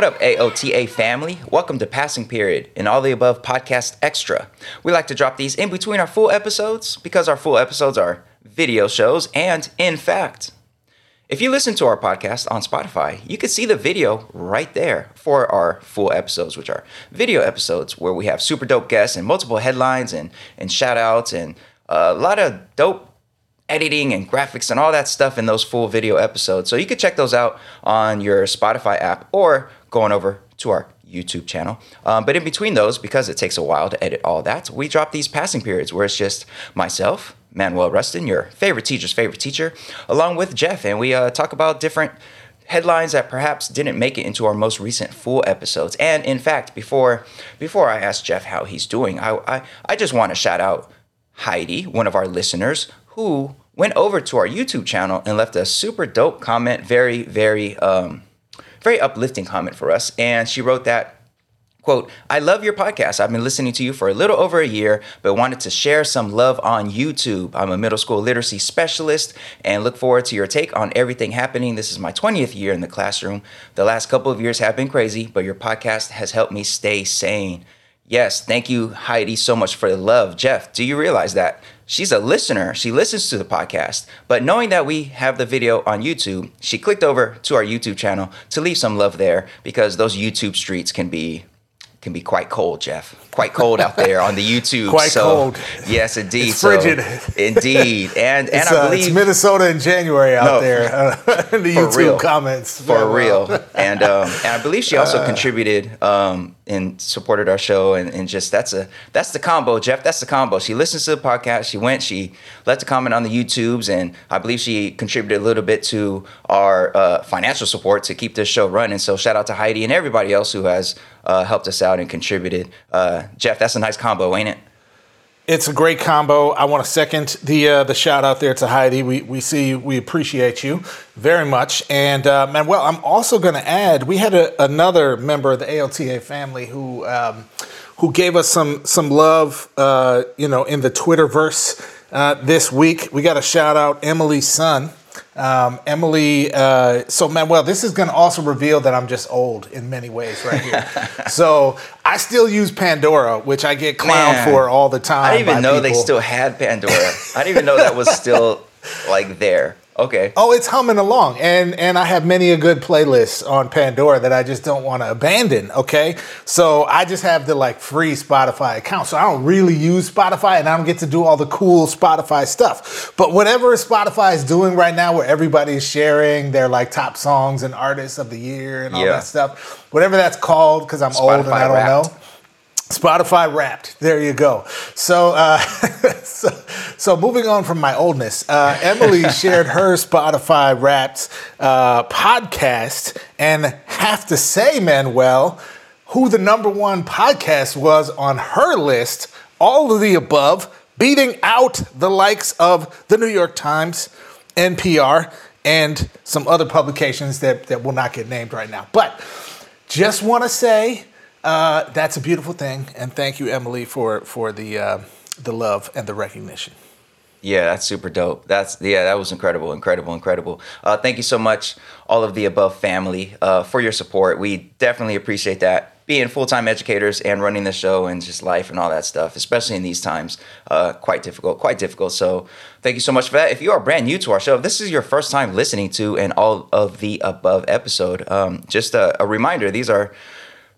What up, AOTA family? Welcome to Passing Period and All the Above Podcast Extra. We like to drop these in between our full episodes because our full episodes are video shows and, in fact, if you listen to our podcast on Spotify, you can see the video right there for our full episodes, which are video episodes where we have super dope guests and multiple headlines and, and shout outs and a lot of dope editing and graphics and all that stuff in those full video episodes. So you can check those out on your Spotify app or going over to our YouTube channel. Um, but in between those, because it takes a while to edit all that, we drop these passing periods where it's just myself, Manuel Rustin, your favorite teacher's favorite teacher, along with Jeff, and we uh, talk about different headlines that perhaps didn't make it into our most recent full episodes. And in fact, before before I ask Jeff how he's doing, I I, I just want to shout out Heidi, one of our listeners, who went over to our YouTube channel and left a super dope comment, very, very, um, very uplifting comment for us. And she wrote that Quote, I love your podcast. I've been listening to you for a little over a year, but wanted to share some love on YouTube. I'm a middle school literacy specialist and look forward to your take on everything happening. This is my 20th year in the classroom. The last couple of years have been crazy, but your podcast has helped me stay sane. Yes, thank you, Heidi, so much for the love. Jeff, do you realize that? She's a listener. She listens to the podcast. But knowing that we have the video on YouTube, she clicked over to our YouTube channel to leave some love there because those YouTube streets can be can be quite cold, Jeff. Quite cold out there on the YouTube. quite so, cold. Yes, indeed. It's frigid. So, indeed, and and It's, I uh, believe it's Minnesota in January out No, there uh, in the YouTube real. comments. for real. And um, and I believe she Uh. also contributed um, and supported our show. And, and just that's a that's the combo, Jeff. That's the combo. She listens to the podcast. She went. She left a comment on the YouTubes, and I believe she contributed a little bit to our uh, financial support to keep this show running. So shout out to Heidi and everybody else who has uh, helped us out and contributed. Uh, Jeff, that's a nice combo, ain't it? It's a great combo. I want to second the uh, the shout out there to Heidi. We we see we appreciate you very much. And uh, Manuel, I'm also going to add we had a, another member of the AOTA family who um, who gave us some some love. Uh, you know, in the Twitterverse uh, this week, we got a shout out Emily's son. Um, Emily, uh, so Manuel, this is going to also reveal that I'm just old in many ways right here. so I still use Pandora, which I get clowned Man. for all the time. I didn't even know they still had Pandora. I didn't even know that was still like there. Okay. Oh, it's humming along, and and I have many a good playlists on Pandora that I just don't want to abandon. Okay, so I just have the like free Spotify account, so I don't really use Spotify, and I don't get to do all the cool Spotify stuff. But whatever Spotify is doing right now, where everybody's sharing their like top songs and artists of the year and all Yeah. that stuff, whatever that's called, because I'm old and I don't Wrapped. know. Spotify Wrapped. There you go. So, uh, so, so moving on from my oldness, uh, Emily shared her Spotify Wrapped uh, podcast, and have to say, Manuel, who the number one podcast was on her list. All of the above, beating out the likes of the New York Times, NPR, and some other publications that, that will not get named right now. But just want to say uh, that's a beautiful thing, and thank you, Emily, for for the uh, the love and the recognition. Yeah, that's super dope. That's yeah, that was incredible, incredible, incredible. Uh, thank you so much, all of the above family, uh, for your support. We definitely appreciate that. Being full time educators and running the show and just life and all that stuff, especially in these times, uh, quite difficult, quite difficult. So, thank you so much for that. If you are brand new to our show, if this is your first time listening to an all of the above episode, um, just a, a reminder: these are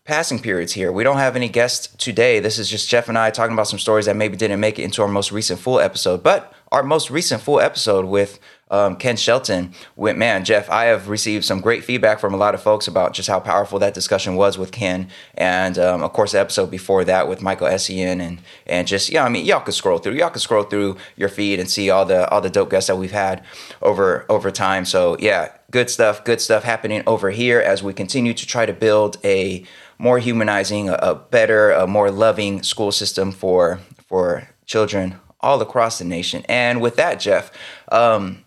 passing periods here. We don't have any guests today. This is just Jeff and I talking about some stories that maybe didn't make it into our most recent full episode. But our most recent full episode with um, Ken Shelton went, man, Jeff, I have received some great feedback from a lot of folks about just how powerful that discussion was with Ken. And um, of course, the episode before that with Michael Essien and and just, yeah, I mean, y'all could scroll through. Y'all could scroll through your feed and see all the all the dope guests that we've had over over time. So yeah, good stuff, good stuff happening over here as we continue to try to build a more humanizing, a, a better, a more loving school system for for children all across the nation. And with that, Jeff, um,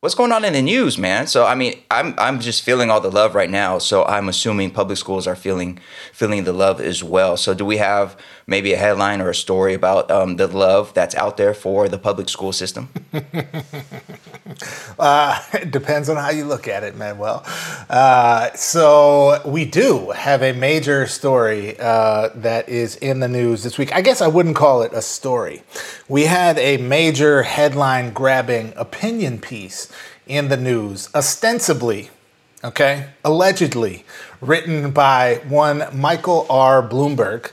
what's going on in the news, man? So I mean, I'm I'm just feeling all the love right now. So I'm assuming public schools are feeling feeling the love as well. So do we have maybe a headline or a story about um, the love that's out there for the public school system? uh, it depends on how you look at it, Manuel. Uh, so we do have a major story uh, that is in the news this week. I guess I wouldn't call it a story. We had a major headline grabbing opinion piece in the news, ostensibly, okay, allegedly written by one Michael R. Bloomberg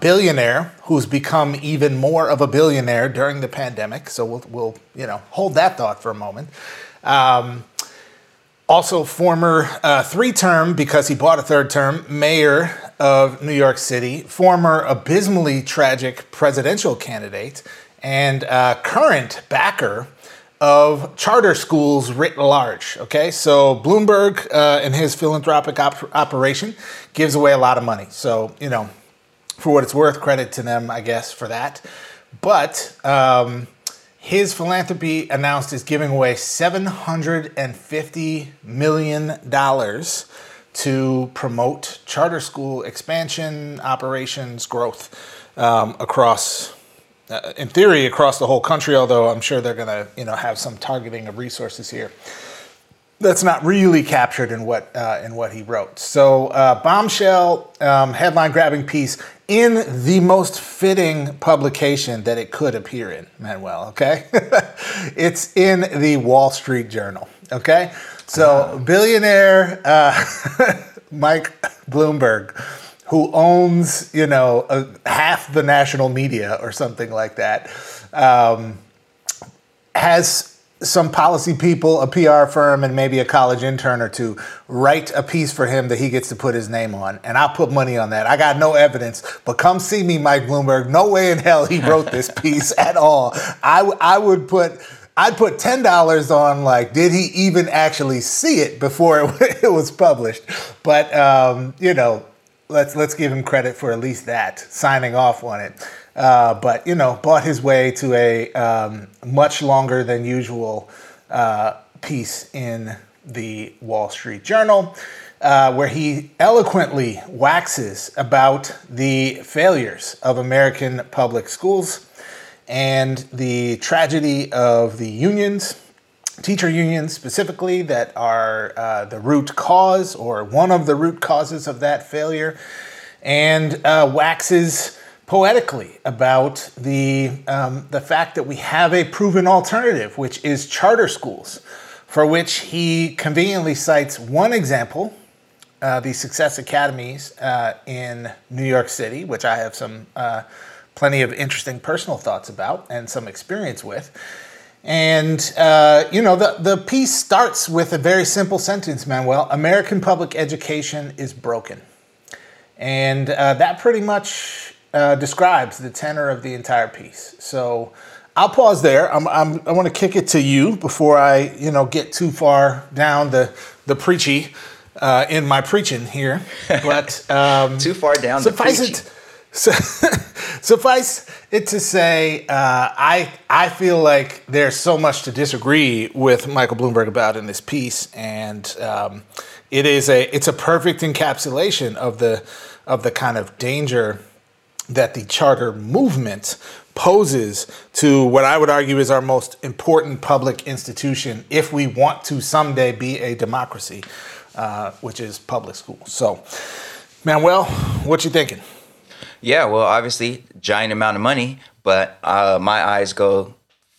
billionaire who's become even more of a billionaire during the pandemic. So we'll, we'll you know, hold that thought for a moment. Um, also, former uh, three term, because he bought a third term, mayor of New York City, former abysmally tragic presidential candidate, and uh, current backer of charter schools writ large. Okay, so Bloomberg uh, and his philanthropic op- operation gives away a lot of money. So, you know, for what it's worth, credit to them, I guess, for that. But um, his philanthropy announced is giving away $750 million to promote charter school expansion, operations, growth um, across, uh, in theory, across the whole country, although I'm sure they're going to you know, have some targeting of resources here that's not really captured in what uh, in what he wrote. So, uh, bombshell um, headline grabbing piece in the most fitting publication that it could appear in, Manuel. Okay, it's in the Wall Street Journal. Okay, so billionaire uh, Mike Bloomberg, who owns you know a, half the national media or something like that, um, has some policy people, a PR firm, and maybe a college intern or two write a piece for him that he gets to put his name on. And I'll put money on that. I got no evidence, but come see me, Mike Bloomberg. No way in hell he wrote this piece at all. I, I would put. I'd put ten dollars on like, did he even actually see it before it, it was published? But um, you know, let's let's give him credit for at least that signing off on it. Uh, but you know, bought his way to a um, much longer than usual uh, piece in the Wall Street Journal, uh, where he eloquently waxes about the failures of American public schools and the tragedy of the unions, teacher unions specifically, that are uh, the root cause or one of the root causes of that failure, and uh, waxes poetically about the, um, the fact that we have a proven alternative, which is charter schools, for which he conveniently cites one example, uh, the Success Academies uh, in New York City, which I have some uh, plenty of interesting personal thoughts about and some experience with. And, uh, you know, the, the piece starts with a very simple sentence, Manuel American public education is broken. And uh, that pretty much uh, describes the tenor of the entire piece. So I'll pause there. I'm, I'm, i want to kick it to you before I, you know, get too far down the the preachy uh, in my preaching here. But um, too far down suffice the it, so, suffice it to say, uh, I I feel like there's so much to disagree with Michael Bloomberg about in this piece, and um, it is a it's a perfect encapsulation of the of the kind of danger that the charter movement poses to what I would argue is our most important public institution if we want to someday be a democracy, uh, which is public schools. So, Manuel, what you thinking? Yeah, well, obviously, giant amount of money, but uh, my eyes go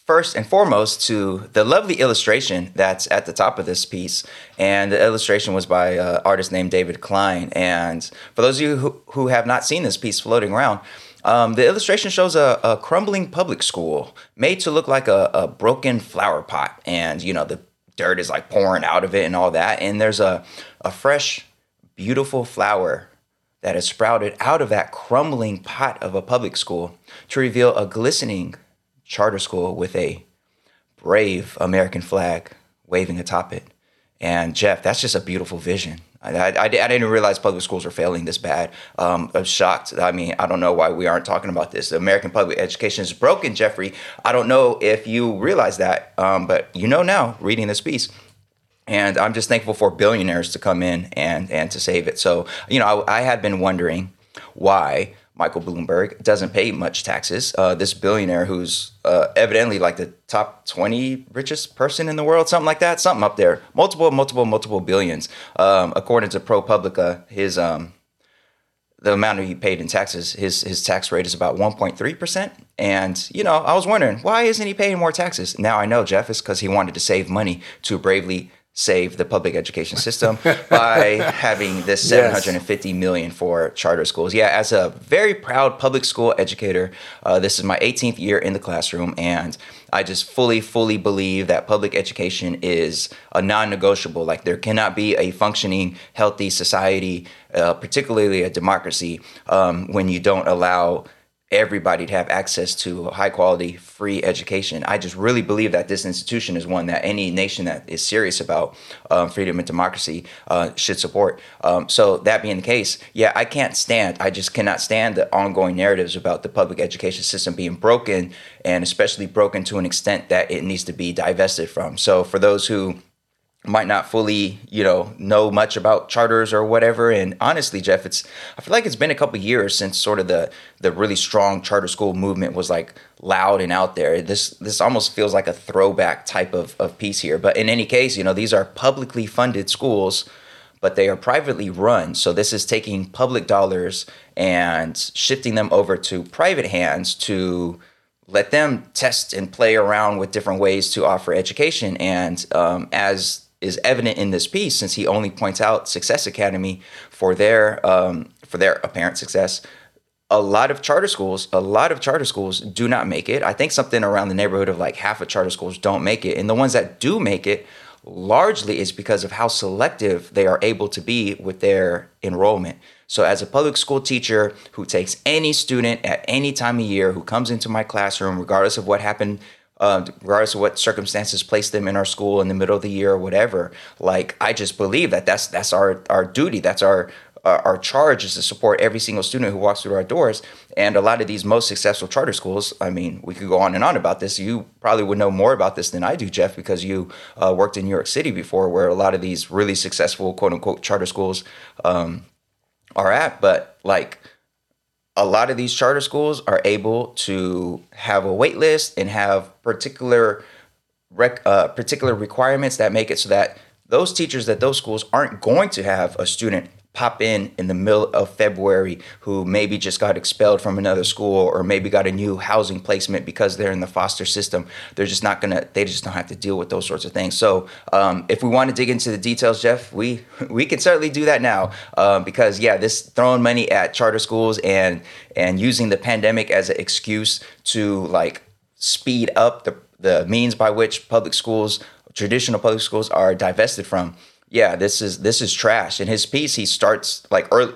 first and foremost to the lovely illustration that's at the top of this piece. And the illustration was by an uh, artist named David Klein. And for those of you who, who have not seen this piece floating around, um, the illustration shows a, a, crumbling public school made to look like a, a broken flower pot. And, you know, the dirt is like pouring out of it and all that. And there's a, a fresh, beautiful flower that has sprouted out of that crumbling pot of a public school to reveal a glistening charter school with a brave American flag waving atop it. And Jeff, that's just a beautiful vision I, I, I didn't realize public schools are failing this bad. Um, I'm shocked. I mean, I don't know why we aren't talking about this. The American public education is broken, Jeffrey. I don't know if you realize that, um, but you know now, reading this piece. And I'm just thankful for billionaires to come in and and to save it. So you know, I, I had been wondering why Michael Bloomberg doesn't pay much taxes. Uh, this billionaire, who's uh, evidently like the top 20 richest person in the world, something like that, something up there, multiple, multiple, multiple billions. Um, according to ProPublica, his um, the amount he paid in taxes, his his tax rate is about 1.3 percent. And you know, I was wondering why isn't he paying more taxes? Now I know Jeff is because he wanted to save money to bravely save the public education system by having this 750 million for charter schools. Yeah, as a very proud public school educator, uh, this is my 18th year in the classroom, and I just fully, fully believe that public education is a non-negotiable. Like there cannot be a functioning, healthy society, uh, particularly a democracy, um, when you don't allow everybody to have access to high quality free education. I just really believe that this institution is one that any nation that is serious about um, freedom and democracy uh, should support. Um, so that being the case, yeah, I can't stand. I just cannot stand the ongoing narratives about the public education system being broken, and especially broken to an extent that it needs to be divested from. So for those who might not fully, you know, know much about charters or whatever. And honestly, Jeff, it's I feel like it's been a couple years since sort of the the really strong charter school movement was like loud and out there. This this almost feels like a throwback type of, of piece here. But in any case, you know, these are publicly funded schools, but they are privately run. So this is taking public dollars and shifting them over to private hands to let them test and play around with different ways to offer education. And um, as is evident in this piece since he only points out Success Academy for their um, for their apparent success. A lot of charter schools, a lot of charter schools do not make it. I think something around the neighborhood of like half of charter schools don't make it, and the ones that do make it largely is because of how selective they are able to be with their enrollment. So, as a public school teacher who takes any student at any time of year who comes into my classroom, regardless of what happened uh, regardless of what circumstances place them in our school in the middle of the year or whatever. Like I just believe that that's that's our our duty. That's our uh, our charge is to support every single student who walks through our doors. And a lot of these most successful charter schools, I mean, we could go on and on about this. You probably would know more about this than I do, Jeff, because you uh, worked in New York City before, where a lot of these really successful quote unquote charter schools um, are at. But like a lot of these charter schools are able to have a wait list and have particular rec, uh, particular requirements that make it so that those teachers at those schools aren't going to have a student pop in in the middle of February who maybe just got expelled from another school or maybe got a new housing placement because they're in the foster system. They're just not gonna. They just don't have to deal with those sorts of things. So um, if we want to dig into the details, Jeff, we we can certainly do that now um, because yeah, this throwing money at charter schools and and using the pandemic as an excuse to like speed up the the means by which public schools traditional public schools are divested from yeah, this is this is trash. In his piece, he starts like early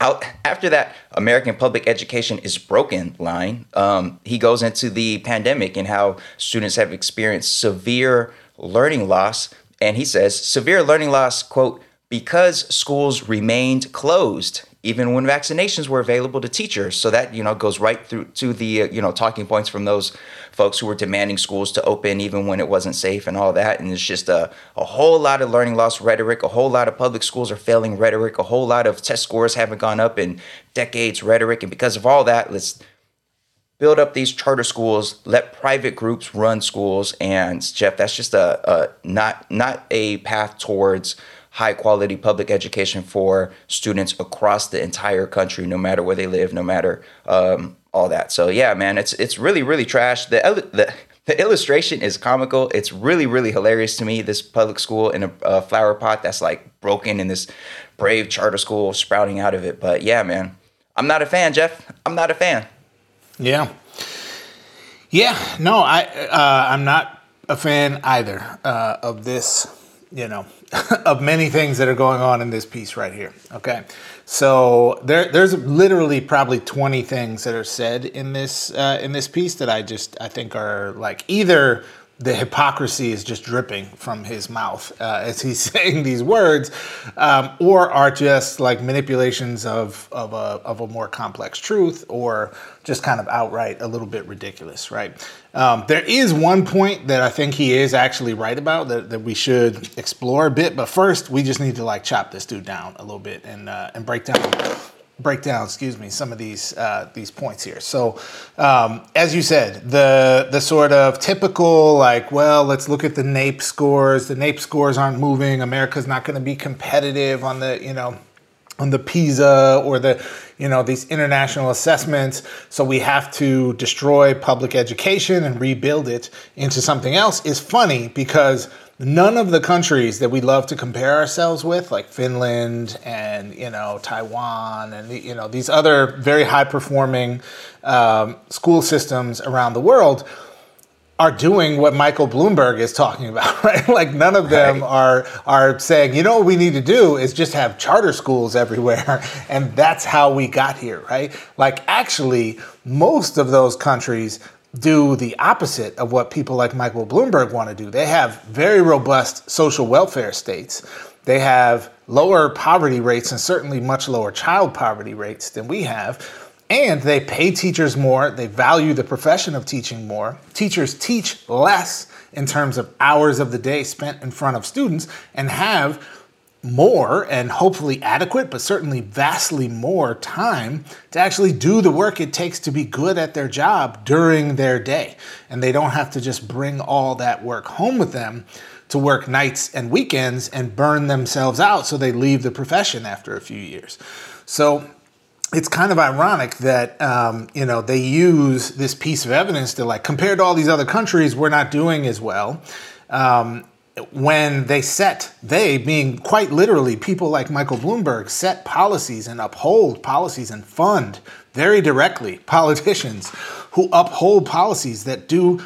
out after that American public education is broken line. Um, he goes into the pandemic and how students have experienced severe learning loss, and he says severe learning loss quote because schools remained closed even when vaccinations were available to teachers. So that you know goes right through to the uh, you know talking points from those folks who were demanding schools to open even when it wasn't safe and all that. And it's just a, a whole lot of learning loss rhetoric, a whole lot of public schools are failing rhetoric, a whole lot of test scores haven't gone up in decades rhetoric. And because of all that, let's build up these charter schools, let private groups run schools. And Jeff, that's just a, a not not a path towards high quality public education for students across the entire country, no matter where they live, no matter um, all that. So yeah, man, it's it's really really trash. The the the illustration is comical. It's really really hilarious to me. This public school in a, a flower pot that's like broken, and this brave charter school sprouting out of it. But yeah, man, I'm not a fan, Jeff. I'm not a fan. Yeah. Yeah, no, I uh, I'm not a fan either uh, of this you know, of many things that are going on in this piece right here. Okay. So there, there's literally probably 20 things that are said in this uh, in this piece that I just I think are like either the hypocrisy is just dripping from his mouth uh, as he's saying these words, um, or are just like manipulations of, of, a, of a more complex truth, or just kind of outright a little bit ridiculous, right? Um, there is one point that I think he is actually right about that, that we should explore a bit, but first we just need to like chop this dude down a little bit and uh, and break down break down, excuse me, some of these uh, these points here. So, um, as you said, the the sort of typical like, well, let's look at the NAEP scores. The NAEP scores aren't moving. America's not going to be competitive on the you know on the PISA or the you know these international assessments. So we have to destroy public education and rebuild it into something else. Is funny because none of the countries that we love to compare ourselves with, like Finland and you know Taiwan and you know these other very high performing um, school systems around the world, are doing what Michael Bloomberg is talking about, right? Like none of them right. are are saying, you know, what we need to do is just have charter schools everywhere, and that's how we got here, right? Like actually, most of those countries do the opposite of what people like Michael Bloomberg want to do. They have very robust social welfare states. They have lower poverty rates and certainly much lower child poverty rates than we have. And they pay teachers more. They value the profession of teaching more. Teachers teach less in terms of hours of the day spent in front of students and have more and hopefully adequate, but certainly vastly more time to actually do the work it takes to be good at their job during their day. And they don't have to just bring all that work home with them to work nights and weekends and burn themselves out so they leave the profession after a few years. So it's kind of ironic that um, you know they use this piece of evidence to like compared to all these other countries, we're not doing as well. Um, when they set, they being quite literally people like Michael Bloomberg, set policies and uphold policies and fund very directly politicians who uphold policies that do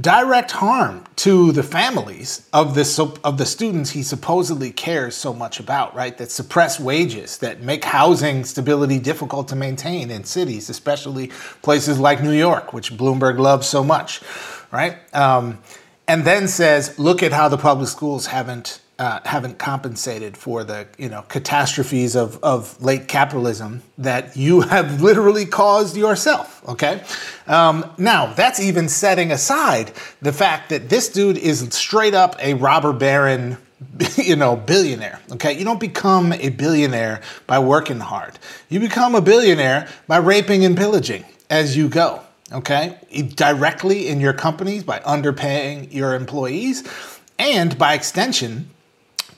direct harm to the families of the of the students he supposedly cares so much about, right? That suppress wages, that make housing stability difficult to maintain in cities, especially places like New York, which Bloomberg loves so much, right? Um, and then says, "Look at how the public schools haven't uh, haven't compensated for the you know catastrophes of, of late capitalism that you have literally caused yourself." Okay, um, now that's even setting aside the fact that this dude is straight up a robber baron you know, billionaire. Okay, you don't become a billionaire by working hard. You become a billionaire by raping and pillaging as you go okay? Directly in your companies by underpaying your employees, and by extension,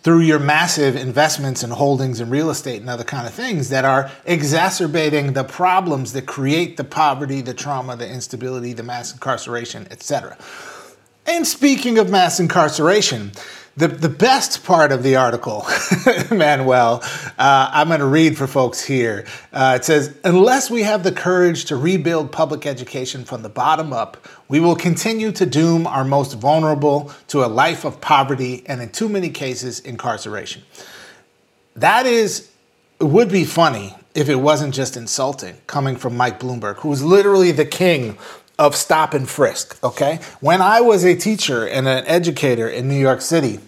through your massive investments and holdings in real estate and other kind of things that are exacerbating the problems that create the poverty, the trauma, the instability, the mass incarceration, etc. And speaking of mass incarceration, the, the best part of the article, Manuel, uh, I'm going to read for folks here. Uh, it says, Unless we have the courage to rebuild public education from the bottom up, we will continue to doom our most vulnerable to a life of poverty and, in too many cases, incarceration. That is, would be funny if it wasn't just insulting coming from Mike Bloomberg, who is literally the king of stop and frisk, okay? When I was a teacher and an educator in New York City,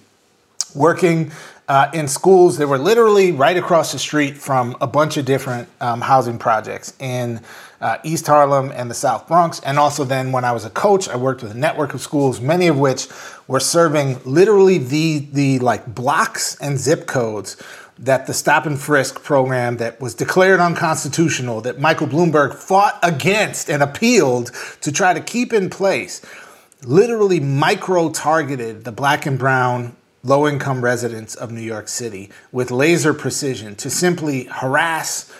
working uh, in schools that were literally right across the street from a bunch of different um, housing projects in uh, East Harlem and the South Bronx. And also, then when I was a coach, I worked with a network of schools, many of which were serving literally the, the like blocks and zip codes that the stop and frisk program that was declared unconstitutional, that Michael Bloomberg fought against and appealed to try to keep in place, literally micro targeted the black and brown low income residents of New York City with laser precision to simply harass,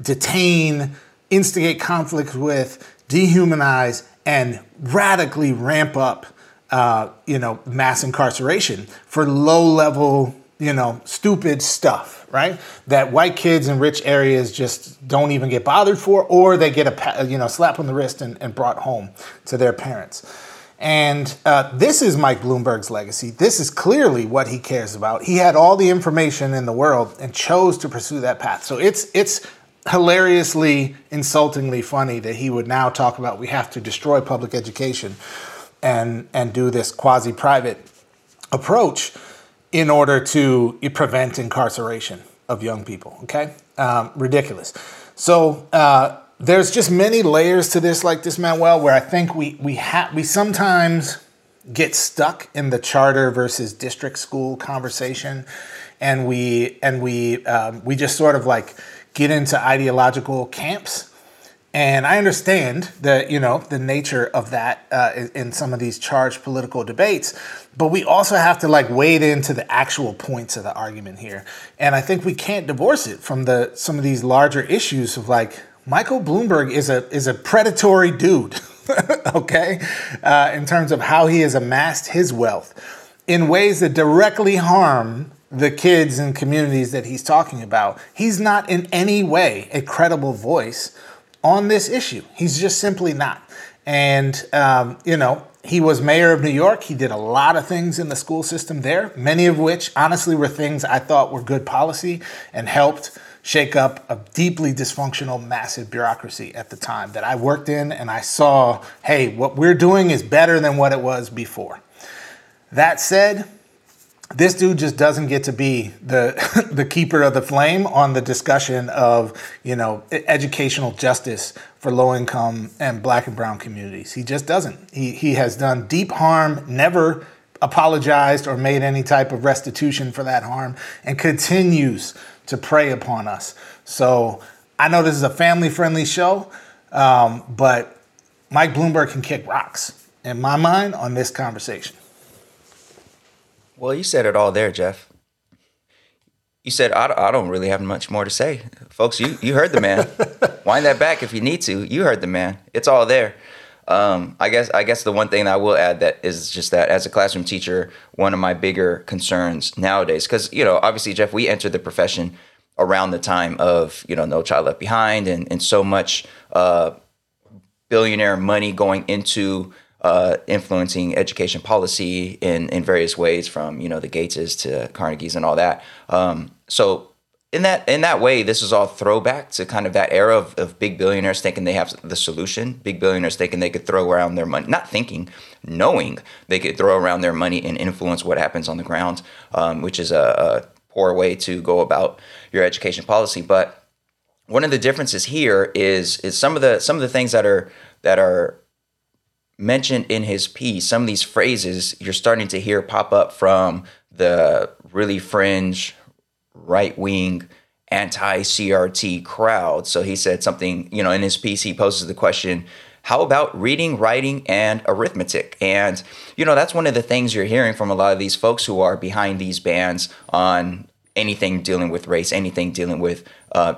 detain, instigate conflict with, dehumanize, and radically ramp up. Uh, you know, mass incarceration for low level you know, stupid stuff, right? That white kids in rich areas just don't even get bothered for, or they get a you know slap on the wrist and, and brought home to their parents. And uh, this is Mike Bloomberg's legacy. This is clearly what he cares about. He had all the information in the world and chose to pursue that path. So it's it's hilariously, insultingly funny that he would now talk about we have to destroy public education and and do this quasi private approach in order to prevent incarceration of young people. Okay, um, ridiculous. So uh, there's just many layers to this, like this, Manuel, where I think we we have we sometimes get stuck in the charter versus district school conversation, and we and we um, we just sort of like get into ideological camps. And I understand that you know the nature of that uh, in some of these charged political debates, but we also have to like wade into the actual points of the argument here. And I think we can't divorce it from the some of these larger issues of like Michael Bloomberg is a is a predatory dude, okay, uh, in terms of how he has amassed his wealth in ways that directly harm the kids and communities that he's talking about. He's not in any way a credible voice on this issue. He's just simply not. And um, you know, he was mayor of New York. He did a lot of things in the school system there, many of which honestly were things I thought were good policy and helped shake up a deeply dysfunctional, massive bureaucracy at the time that I worked in, and I saw, hey, what we're doing is better than what it was before. That said, this dude just doesn't get to be the the keeper of the flame on the discussion of you know educational justice for low income and black and brown communities. He just doesn't. He he has done deep harm, never apologized or made any type of restitution for that harm, and continues to prey upon us. So I know this is a family friendly show, um, but Mike Bloomberg can kick rocks in my mind on this conversation. Well, you said it all there, Jeff. You said, I, I don't really have much more to say. Folks, you, you heard the man. Wind that back if you need to. You heard the man. It's all there. Um, I guess I guess the one thing I will add that is just that as a classroom teacher, one of my bigger concerns nowadays, because you know, obviously, Jeff, we entered the profession around the time of you know No Child Left Behind, and and so much uh, billionaire money going into uh, influencing education policy in in various ways, from you know the Gateses to Carnegies and all that. Um, so in that in that way, this is all throwback to kind of that era of, of big billionaires thinking they have the solution. Big billionaires thinking they could throw around their money, not thinking, knowing they could throw around their money and influence what happens on the ground, um, which is a, a poor way to go about your education policy. But one of the differences here is is some of the some of the things that are that are mentioned in his piece. Some of these phrases you're starting to hear pop up from the really fringe right wing anti CRT crowd. So he said something, you know, in his piece, he poses the question, how about reading, writing, and arithmetic? And, you know, that's one of the things you're hearing from a lot of these folks who are behind these bans on anything dealing with race, anything dealing with uh,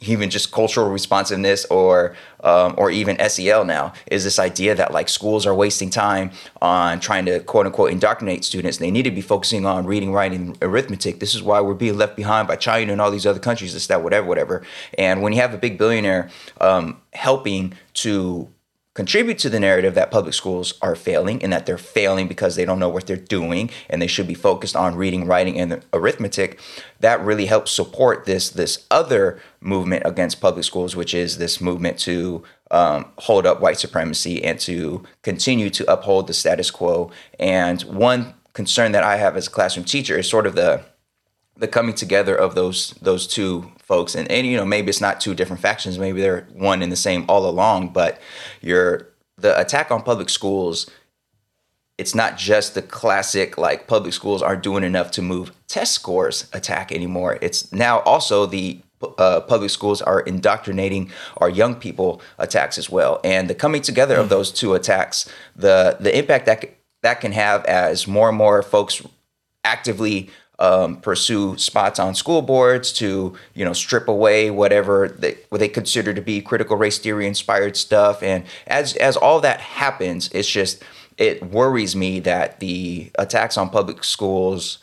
even just cultural responsiveness or um, or even SEL now is this idea that like schools are wasting time on trying to quote unquote indoctrinate students. They need to be focusing on reading, writing, arithmetic. This is why we're being left behind by China and all these other countries. This, that, whatever, whatever. And when you have a big billionaire um, helping to contribute to the narrative that public schools are failing and that they're failing because they don't know what they're doing and they should be focused on reading writing and arithmetic that really helps support this this other movement against public schools which is this movement to um, hold up white supremacy and to continue to uphold the status quo. And one concern that i have as a classroom teacher is sort of the the coming together of those those two folks. And, and you know maybe it's not two different factions. Maybe they're one and the same all along but you're the attack on public schools it's not just the classic like public schools aren't doing enough to move test scores attack anymore. It's now also the uh, public schools are indoctrinating our young people attacks as well. And the coming together mm-hmm. of those two attacks the the impact that that can have as more and more folks actively um, pursue spots on school boards to you know strip away whatever they what they consider to be critical race theory inspired stuff. And as as all that happens it's just it worries me that the attacks on public schools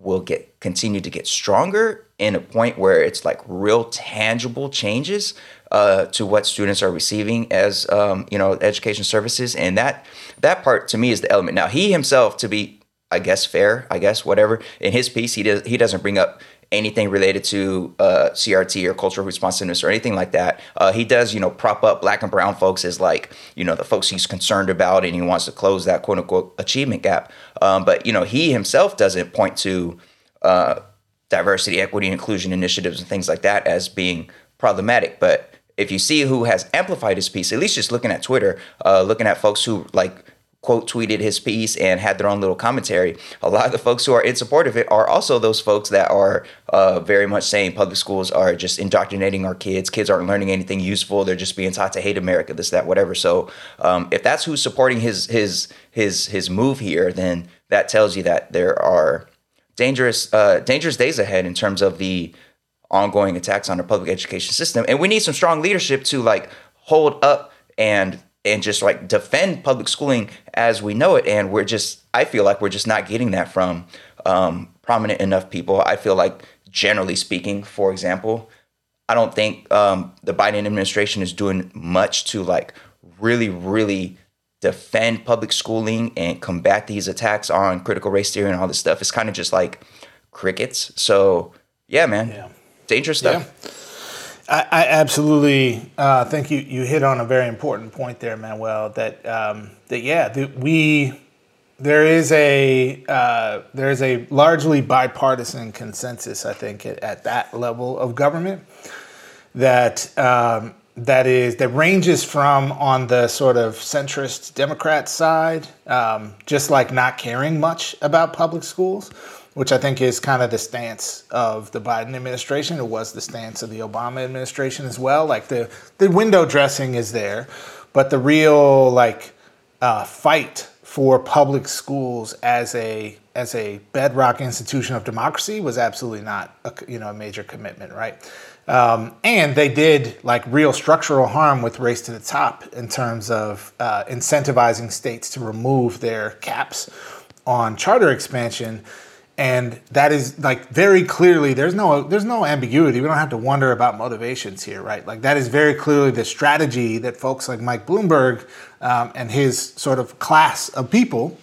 will get continue to get stronger in a point where it's like real tangible changes uh, to what students are receiving as um, you know education services. And that that part to me is the element. Now he himself to be I guess fair, I guess whatever. In his piece, he does he doesn't bring up anything related to uh, CRT or cultural responsiveness or anything like that. Uh, he does, you know, prop up black and brown folks as like, you know, the folks he's concerned about and he wants to close that quote unquote achievement gap. Um, but, you know, he himself doesn't point to uh, diversity, equity, inclusion initiatives and things like that as being problematic. But if you see who has amplified his piece, at least just looking at Twitter, uh, looking at folks who like quote tweeted his piece and had their own little commentary. A lot of the folks who are in support of it are also those folks that are uh, very much saying public schools are just indoctrinating our kids. Kids aren't learning anything useful. They're just being taught to hate America, this, that, whatever. So um, if that's who's supporting his his his his move here, then that tells you that there are dangerous uh, dangerous days ahead in terms of the ongoing attacks on our public education system. And we need some strong leadership to like hold up and and just like defend public schooling as we know it. And we're just, I feel like we're just not getting that from um, prominent enough people. I feel like, generally speaking, for example, I don't think um, the Biden administration is doing much to like really, really defend public schooling and combat these attacks on critical race theory and all this stuff. It's kind of just like crickets. So, yeah, man, yeah. dangerous stuff. Yeah. I, I absolutely uh, think you, you hit on a very important point there, Manuel. That um, that yeah, that we there is a uh, there is a largely bipartisan consensus, I think, at, at that level of government that um, that is that ranges from on the sort of centrist Democrat side, um, just like not caring much about public schools which I think is kind of the stance of the Biden administration. It was the stance of the Obama administration as well. Like the the window dressing is there, but the real like uh, fight for public schools as a as a bedrock institution of democracy was absolutely not a, you know a major commitment, right? Um, and they did like real structural harm with Race to the Top in terms of uh, incentivizing states to remove their caps on charter expansion and that is like very clearly there's no there's no ambiguity. We don't have to wonder about motivations here right? Like that is very clearly the strategy that folks like mike bloomberg um, and his sort of class of people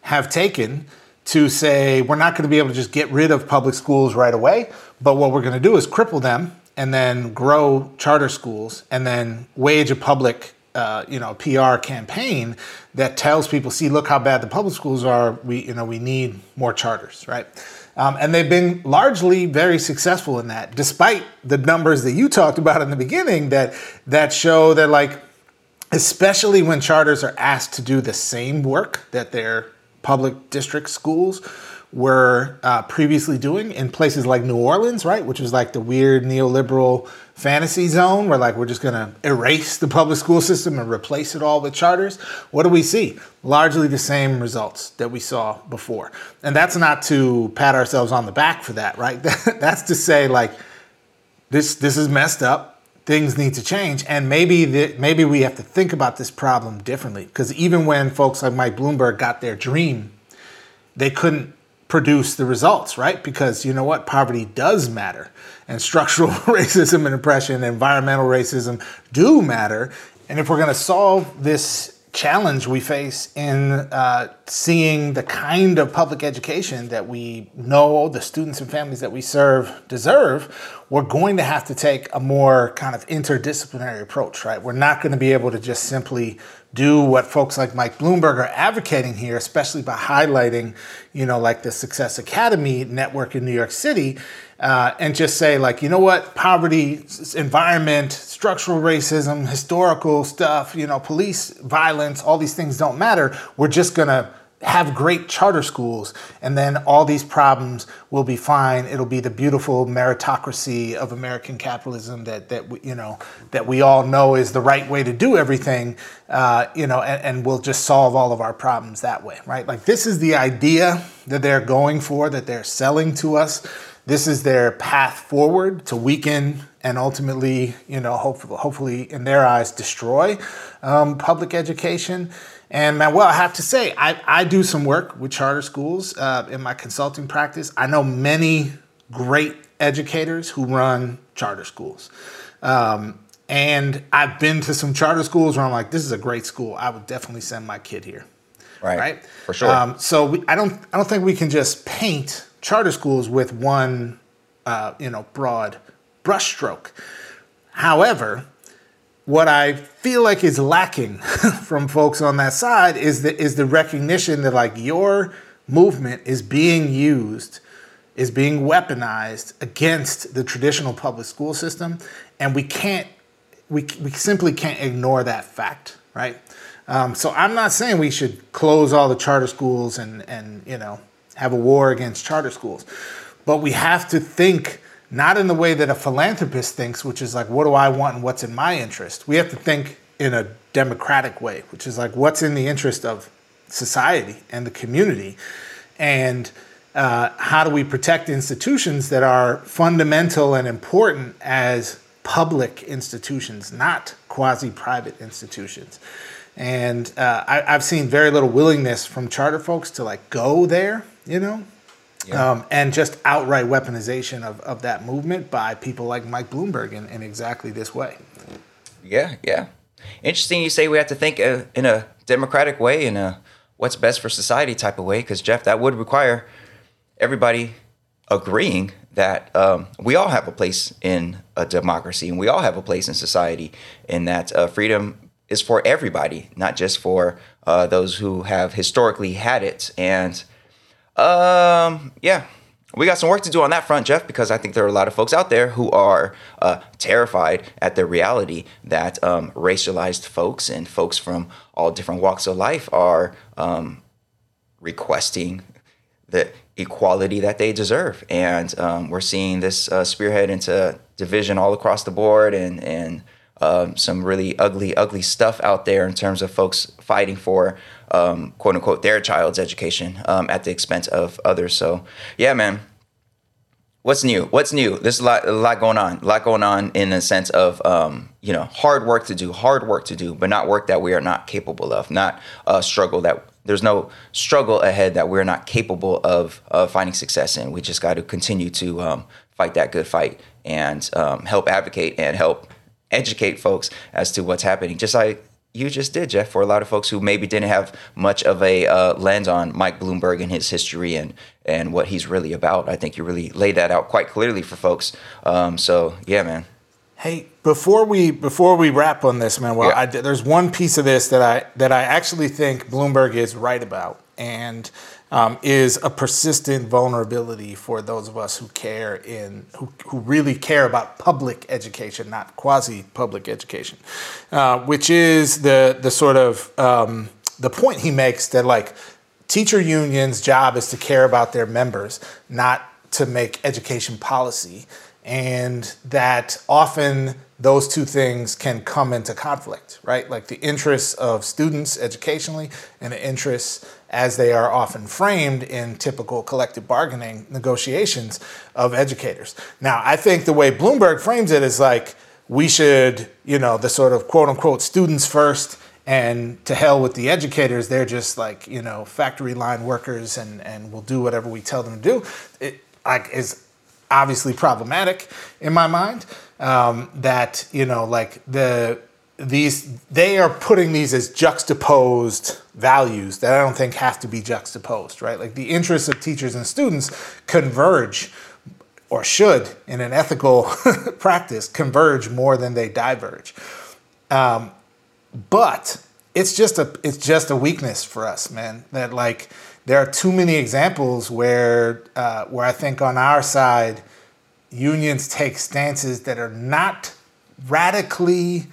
have taken to say we're not going to be able to just get rid of public schools right away but what we're going to do is cripple them and then grow charter schools and then wage a public uh, you know PR campaign that tells people, see, look how bad the public schools are. We you know we need more charters, right? Um, and they've been largely very successful in that, despite the numbers that you talked about in the beginning that that show that like, especially when charters are asked to do the same work that their public district schools were uh, previously doing in places like New Orleans, right, which was like the weird neoliberal fantasy zone where like we're just to erase the public school system and replace it all with charters. What do we see? Largely the same results that we saw before. And that's not to pat ourselves on the back for that right? That's to say like this this is messed up. Things need to change. And maybe the, maybe we have to think about this problem differently. Because even when folks like Mike Bloomberg got their dream they couldn't produce the results right? Because you know what? Poverty does matter. And structural racism and oppression, and environmental racism do matter. And if we're going to solve this challenge we face in uh, seeing the kind of public education that we know the students and families that we serve deserve, we're going to have to take a more kind of interdisciplinary approach, right? We're not going to be able to just simply do what folks like Mike Bloomberg are advocating here, especially by highlighting, you know, like the Success Academy network in New York City uh, and just say like you know what poverty environment structural racism historical stuff you know police violence all these things don't matter we're just going to have great charter schools and then all these problems will be fine. It'll be the beautiful meritocracy of american capitalism that that we, you know that we all know is the right way to do everything uh, you know and, and we'll just solve all of our problems that way right? Like this is the idea that they're going for that they're selling to us. This is their path forward to weaken and ultimately, you know, hopefully, hopefully in their eyes, destroy um, public education. And man, well, I have to say, I, I do some work with charter schools uh, in my consulting practice. I know many great educators who run charter schools. Um, and I've been to some charter schools where I'm like, this is a great school. I would definitely send my kid here. Right. Right. For sure. Um, so we, I don't I don't think we can just paint charter schools with one uh, you know broad brushstroke. However, what I feel like is lacking from folks on that side is the is the recognition that like your movement is being used, is being weaponized against the traditional public school system, and we can't we we simply can't ignore that fact, right? Um, so I'm not saying we should close all the charter schools and and you know have a war against charter schools, but we have to think not in the way that a philanthropist thinks, which is like, what do I want and what's in my interest? We have to think in a democratic way, which is like, what's in the interest of society and the community? And uh, how do we protect institutions that are fundamental and important as public institutions, not quasi private institutions? And uh, I, I've seen very little willingness from charter folks to like go there, you know, yeah. Um, and just outright weaponization of, of that movement by people like Mike Bloomberg in, in exactly this way. Yeah, yeah. Interesting you say we have to think uh, in a democratic way, in a what's best for society type of way, because Jeff, that would require everybody agreeing that um, we all have a place in a democracy and we all have a place in society, and that uh, freedom is for everybody, not just for uh, those who have historically had it. And um, yeah, we got some work to do on that front, Jeff, because I think there are a lot of folks out there who are uh, terrified at the reality that um, racialized folks and folks from all different walks of life are um, requesting the equality that they deserve. And um, we're seeing this uh, spearhead into division all across the board and, and um, some really ugly, ugly stuff out there in terms of folks fighting for um, quote unquote their child's education um, at the expense of others. So yeah, man. What's new? What's new? There's a lot, a lot going on. A lot going on in the sense of, um, you know, hard work to do, hard work to do, but not work that we are not capable of, not a struggle that there's no struggle ahead that we're not capable of, of finding success in. We just got to continue to um, fight that good fight and um, help advocate and help educate folks as to what's happening. Just like you just did, Jeff, for a lot of folks who maybe didn't have much of a uh, lens on Mike Bloomberg and his history and and what he's really about. I think you really laid that out quite clearly for folks. Um, so yeah, man. Hey, before we before we wrap on this, man, well, yeah. I, there's one piece of this that I that I actually think Bloomberg is right about, and um, is a persistent vulnerability for those of us who care in who, who really care about public education, not quasi public education, uh, which is the the sort of um, the point he makes that like teacher unions' job is to care about their members, not to make education policy, and that often those two things can come into conflict, right? Like the interests of students educationally and the interests as they are often framed in typical collective bargaining negotiations of educators. Now, I think the way Bloomberg frames it is like we should, you know, the sort of quote unquote students first and to hell with the educators. They're just like, you know, factory line workers and, and we'll do whatever we tell them to do. It like is obviously problematic in my mind. Um, that, you know, like the these they are putting these as juxtaposed values that I don't think have to be juxtaposed, right? Like the interests of teachers and students converge or should in an ethical practice converge more than they diverge. Um, but it's just a it's just a weakness for us, man. That like there are too many examples where uh, where I think on our side unions take stances that are not radically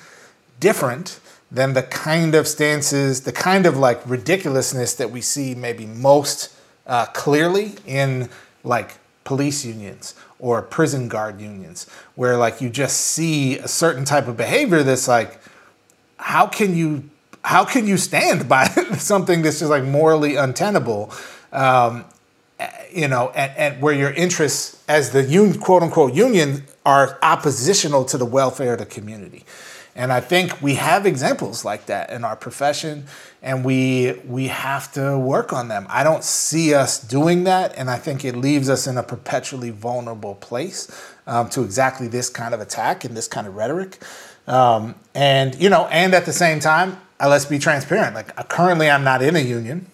different than the kind of stances, the kind of like ridiculousness that we see maybe most uh, clearly in like police unions or prison guard unions, where like you just see a certain type of behavior that's like, how can you how can you stand by something that's just like morally untenable? Um, you know, and, and where your interests as the un, quote unquote union are oppositional to the welfare of the community. And I think we have examples like that in our profession, and we we have to work on them. I don't see us doing that, and I think it leaves us in a perpetually vulnerable place um, to exactly this kind of attack and this kind of rhetoric. Um, and you know, and at the same time, uh, let's be transparent. Like uh, currently, I'm not in a union.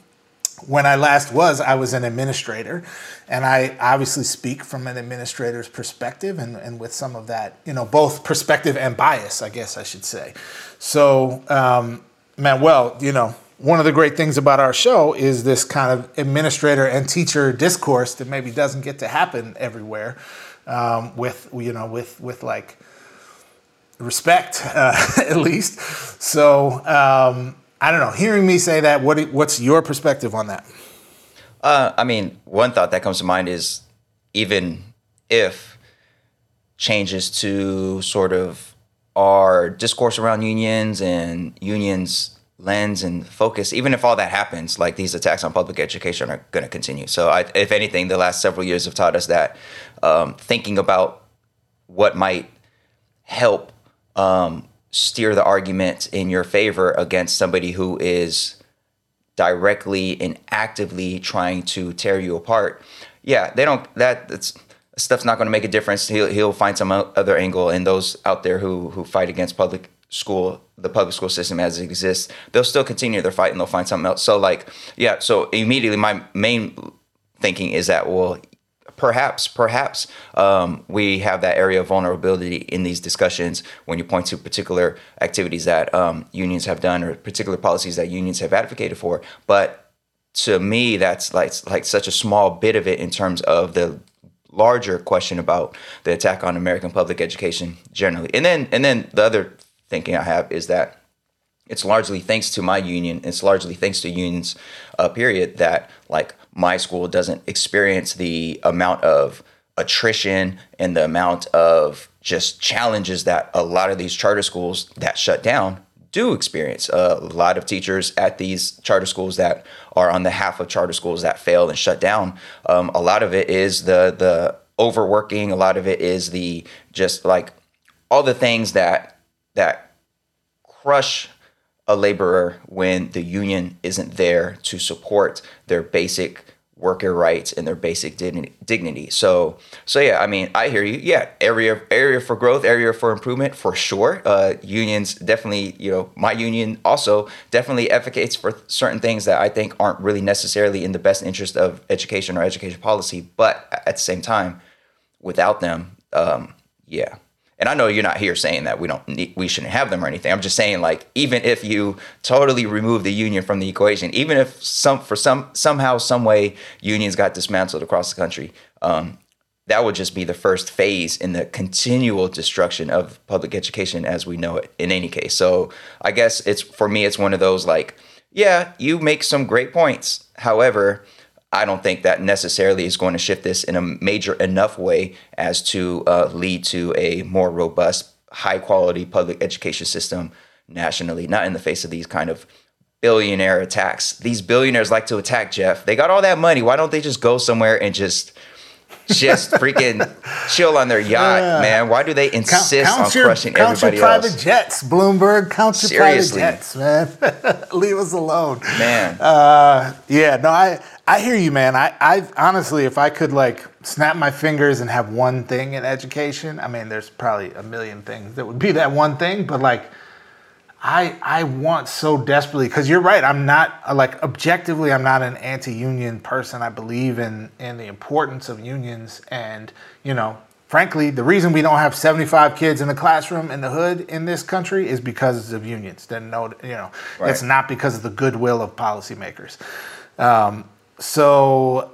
when I last was, I was an administrator, and I obviously speak from an administrator's perspective and, and with some of that, you know, both perspective and bias, I guess I should say. So, um, Manuel, you know, one of the great things about our show is this kind of administrator and teacher discourse that maybe doesn't get to happen everywhere um, with, you know, with, with like respect, uh, at least. So, um, I don't know. Hearing me say that, what what's your perspective on that? Uh, I mean, one thought that comes to mind is even if changes to sort of our discourse around unions and unions lens and focus, even if all that happens, like these attacks on public education are going to continue. So, I, if anything, the last several years have taught us that um, thinking about what might help um, steer the argument in your favor against somebody who is directly and actively trying to tear you apart. Yeah, they don't. That stuff's not going to make a difference. He'll he'll find some other angle, and those out there who who fight against public school, the public school system as it exists, they'll still continue their fight and they'll find something else. So like, yeah. So immediately, my main thinking is that well, perhaps, perhaps um, we have that area of vulnerability in these discussions when you point to particular activities that um, unions have done or particular policies that unions have advocated for. But to me, that's like like such a small bit of it in terms of the larger question about the attack on American public education generally. And then and then the other thinking I have is that it's largely thanks to my union. It's largely thanks to unions, uh, period, that like my school doesn't experience the amount of attrition and the amount of just challenges that a lot of these charter schools that shut down do experience. A lot of teachers at these charter schools that are on the half of charter schools that fail and shut down. Um, a lot of it is the the overworking. A lot of it is the just like all the things that that crush a laborer when the union isn't there to support their basic worker rights and their basic dignity. So, so yeah, I mean, I hear you. Yeah, area area for growth, area for improvement, for sure. Uh, unions definitely, you know, my union also definitely advocates for certain things that I think aren't really necessarily in the best interest of education or education policy. But at the same time, without them, um, yeah, and I know you're not here saying that we don't need, we shouldn't have them or anything. I'm just saying like even if you totally remove the union from the equation, even if some for some somehow some way unions got dismantled across the country, um, that would just be the first phase in the continual destruction of public education as we know it. In any case, so I guess it's for me it's one of those like yeah you make some great points. However I don't think that necessarily is going to shift this in a major enough way as to uh, lead to a more robust, high quality public education system nationally, not in the face of these kind of billionaire attacks. These billionaires like to attack Jeff. They got all that money. Why don't they just go somewhere and just just freaking chill on their yacht, yeah. man. Why do they insist count, count on your, crushing count everybody your private else? jets, Bloomberg. Count your Seriously. private jets, man. Leave us alone, man. Uh, yeah, no, I I hear you, man. I, I honestly, if I could like snap my fingers and have one thing in education, I mean, there's probably a million things that would be that one thing, but like, I I want so desperately because you're right. I'm not like objectively, I'm not an anti-union person. I believe in in the importance of unions, and you know, frankly, the reason we don't have 75 kids in the classroom in the hood in this country is because of unions. Then no, you know, right. it's not because of the goodwill of policymakers. Um, so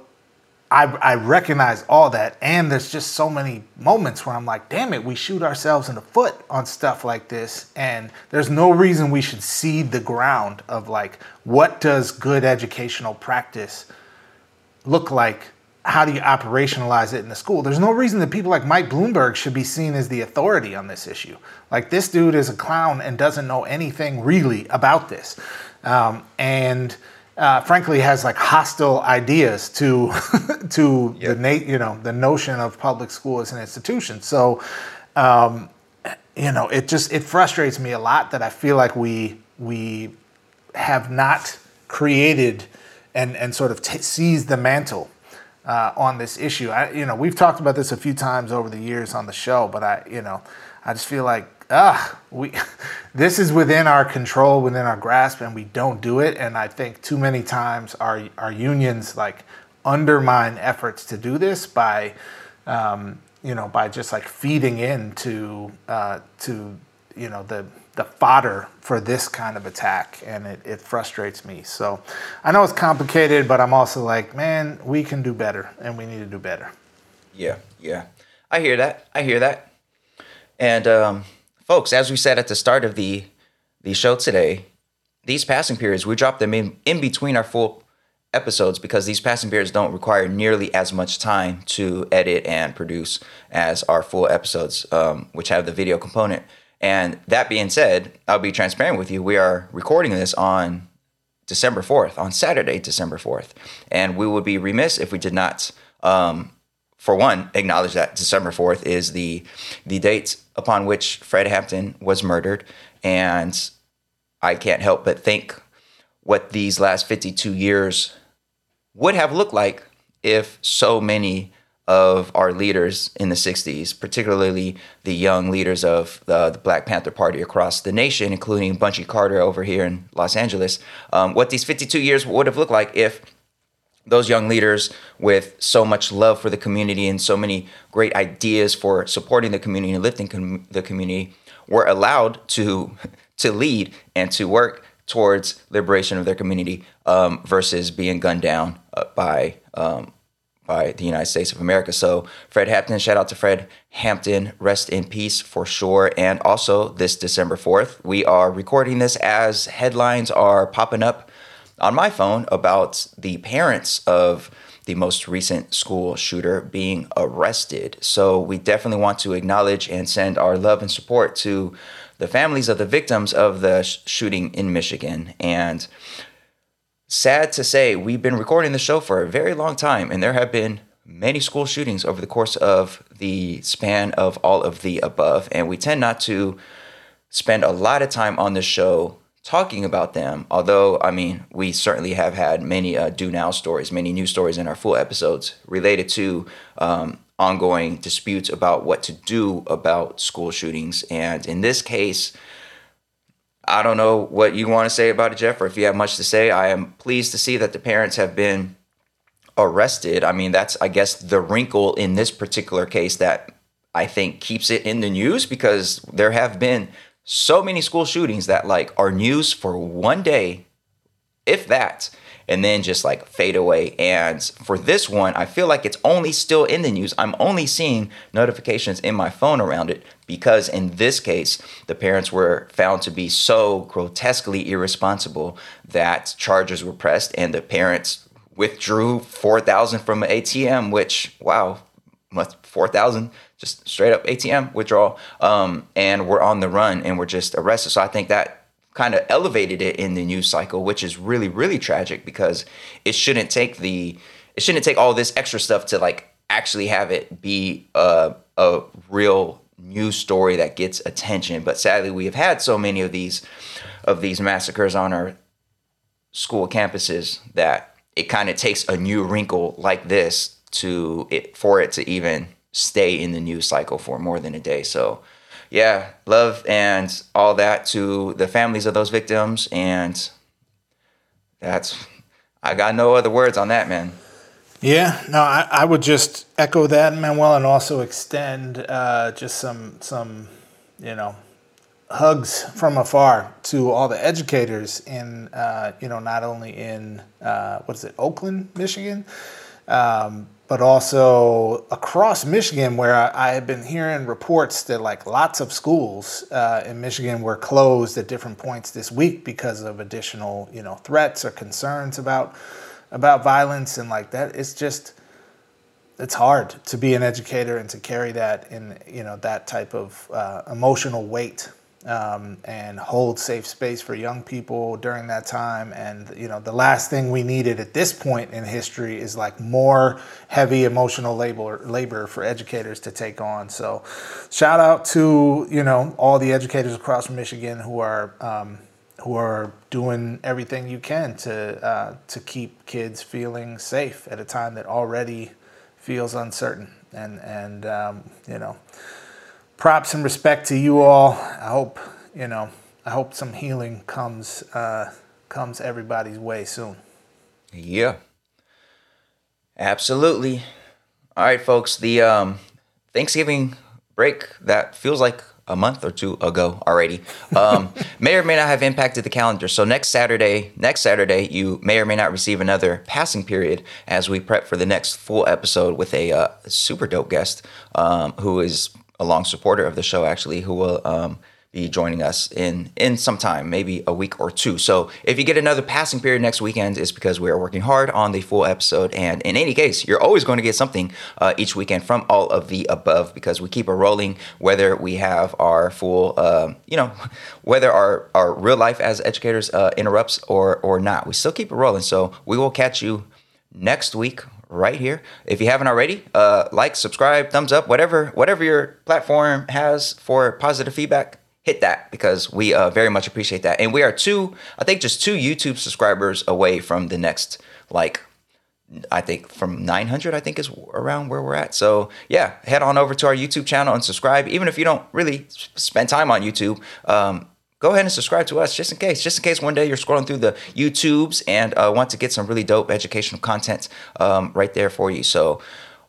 I, I recognize all that. And there's just so many moments where I'm like, damn it, we shoot ourselves in the foot on stuff like this. And there's no reason we should cede the ground of like, what does good educational practice look like? How do you operationalize it in the school? There's no reason that people like Mike Bloomberg should be seen as the authority on this issue. Like, this dude is a clown and doesn't know anything really about this. Um, and uh, frankly has like hostile ideas to to yep. the na- you know the notion of public school as an institution. So, um, you know, it just it frustrates me a lot that I feel like we we have not created and and sort of t- seized the mantle uh, on this issue. I, you know, we've talked about this a few times over the years on the show, but I, you know, I just feel like ah, we this is within our control, within our grasp, and we don't do it. And I think too many times our our unions like undermine efforts to do this by, um, you know, by just like feeding into uh, to you know the the fodder for this kind of attack. And it, it frustrates me. So i know it's complicated but i'm also like man we can do better and we need to do better. Yeah yeah. I hear that. I hear that. And um, folks as we said at the start of the the show today these passing periods we drop them in in between our full episodes because these passing periods don't require nearly as much time to edit and produce as our full episodes um, which have the video component and that being said, I'll be transparent with you. We are recording this on December 4th, on Saturday, December 4th. And we would be remiss if we did not, um, for one, acknowledge that December 4th is the, the date upon which Fred Hampton was murdered. And I can't help but think what these last 52 years would have looked like if so many of our leaders in the 60s, particularly the young leaders of the, the, Black Panther Party across the nation, including Bunchy Carter over here in Los Angeles, um, what these 52 years would have looked like if those young leaders with so much love for the community and so many great ideas for supporting the community and lifting com- the community were allowed to to lead and to work towards liberation of their community um, versus being gunned down uh, by um, by the United States of America. So, Fred Hampton, shout out to Fred Hampton, rest in peace for sure. And also, this December 4th, we are recording this as headlines are popping up on my phone about the parents of the most recent school shooter being arrested. So, we definitely want to acknowledge and send our love and support to the families of the victims of the sh- shooting in Michigan. And sad to say, we've been recording the show for a very long time, and there have been many school shootings over the course of the span of all of the above. And we tend not to spend a lot of time on the show talking about them. Although, I mean, we certainly have had many uh, do now stories, many news stories in our full episodes related to um, ongoing disputes about what to do about school shootings. And in this case, I don't know what you want to say about it, Jeff, or if you have much to say. I am pleased to see that the parents have been arrested. I mean, that's, I guess, the wrinkle in this particular case that I think keeps it in the news because there have been so many school shootings that, like, are news for one day, if that and then just like fade away. And for this one, I feel like it's only still in the news. I'm only seeing notifications in my phone around it because in this case, the parents were found to be so grotesquely irresponsible that charges were pressed and the parents withdrew 4,000 from an ATM, which, wow, 4,000 just straight up ATM withdrawal. Um, and we're on the run and we're just arrested. So I think that kind of elevated it in the news cycle, which is really, really tragic because it shouldn't take the it shouldn't take all this extra stuff to like actually have it be a a real news story that gets attention. But sadly, we have had so many of these of these massacres on our school campuses that it kind of takes a new wrinkle like this to it for it to even stay in the news cycle for more than a day. So yeah, love and all that to the families of those victims. And that's, I got no other words on that, man. Yeah, no, I, I would just echo that, Manuel, and also extend uh, just some, some, you know, hugs from afar to all the educators in, uh, you know, not only in, uh, what is it, Oakland, Michigan, um, but also across Michigan, where I, I have been hearing reports that like lots of schools uh, in Michigan were closed at different points this week because of additional, you know, threats or concerns about about violence and like that. It's just it's hard to be an educator and to carry that in you know that type of uh, emotional weight um, and hold safe space for young people during that time. And you know, the last thing we needed at this point in history is like more heavy emotional labor labor for educators to take on. So, shout out to you know all the educators across Michigan who are. Um, who are doing everything you can to uh, to keep kids feeling safe at a time that already feels uncertain and and um, you know props and respect to you all. I hope you know. I hope some healing comes uh, comes everybody's way soon. Yeah. Absolutely. All right, folks. The um, Thanksgiving break that feels like a month or two ago already um, may or may not have impacted the calendar. So next Saturday, next Saturday, you may or may not receive another passing period as we prep for the next full episode with a uh, super dope guest um, who is a long supporter of the show, actually, who will um, be joining us in in some time, maybe a week or two. So if you get another passing period next weekend, it's because we are working hard on the full episode. And in any case, you're always going to get something uh, each weekend from all of the above because we keep it rolling, whether we have our full, um, you know, whether our our real life as educators uh, interrupts or or not, we still keep it rolling. So we will catch you next week right here. If you haven't already, uh, like, subscribe, thumbs up, whatever whatever your platform has for positive feedback hit that because we uh, very much appreciate that. And we are two, I think, just two YouTube subscribers away from the next, like, I think from 900, I think is around where we're at. So yeah, head on over to our YouTube channel and subscribe. Even if you don't really spend time on YouTube, um, go ahead and subscribe to us just in case. Just in case one day you're scrolling through the YouTubes and uh, want to get some really dope educational content um, right there for you. So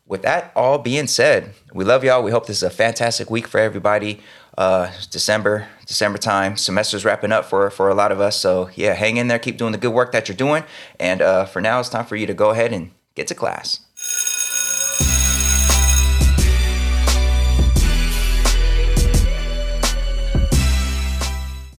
with that all being said, we love y'all. We hope this is a fantastic week for everybody uh, December, December time. Semester's wrapping up for for a lot of us. So yeah, hang in there, keep doing the good work that you're doing. And uh, for now, it's time for you to go ahead and get to class.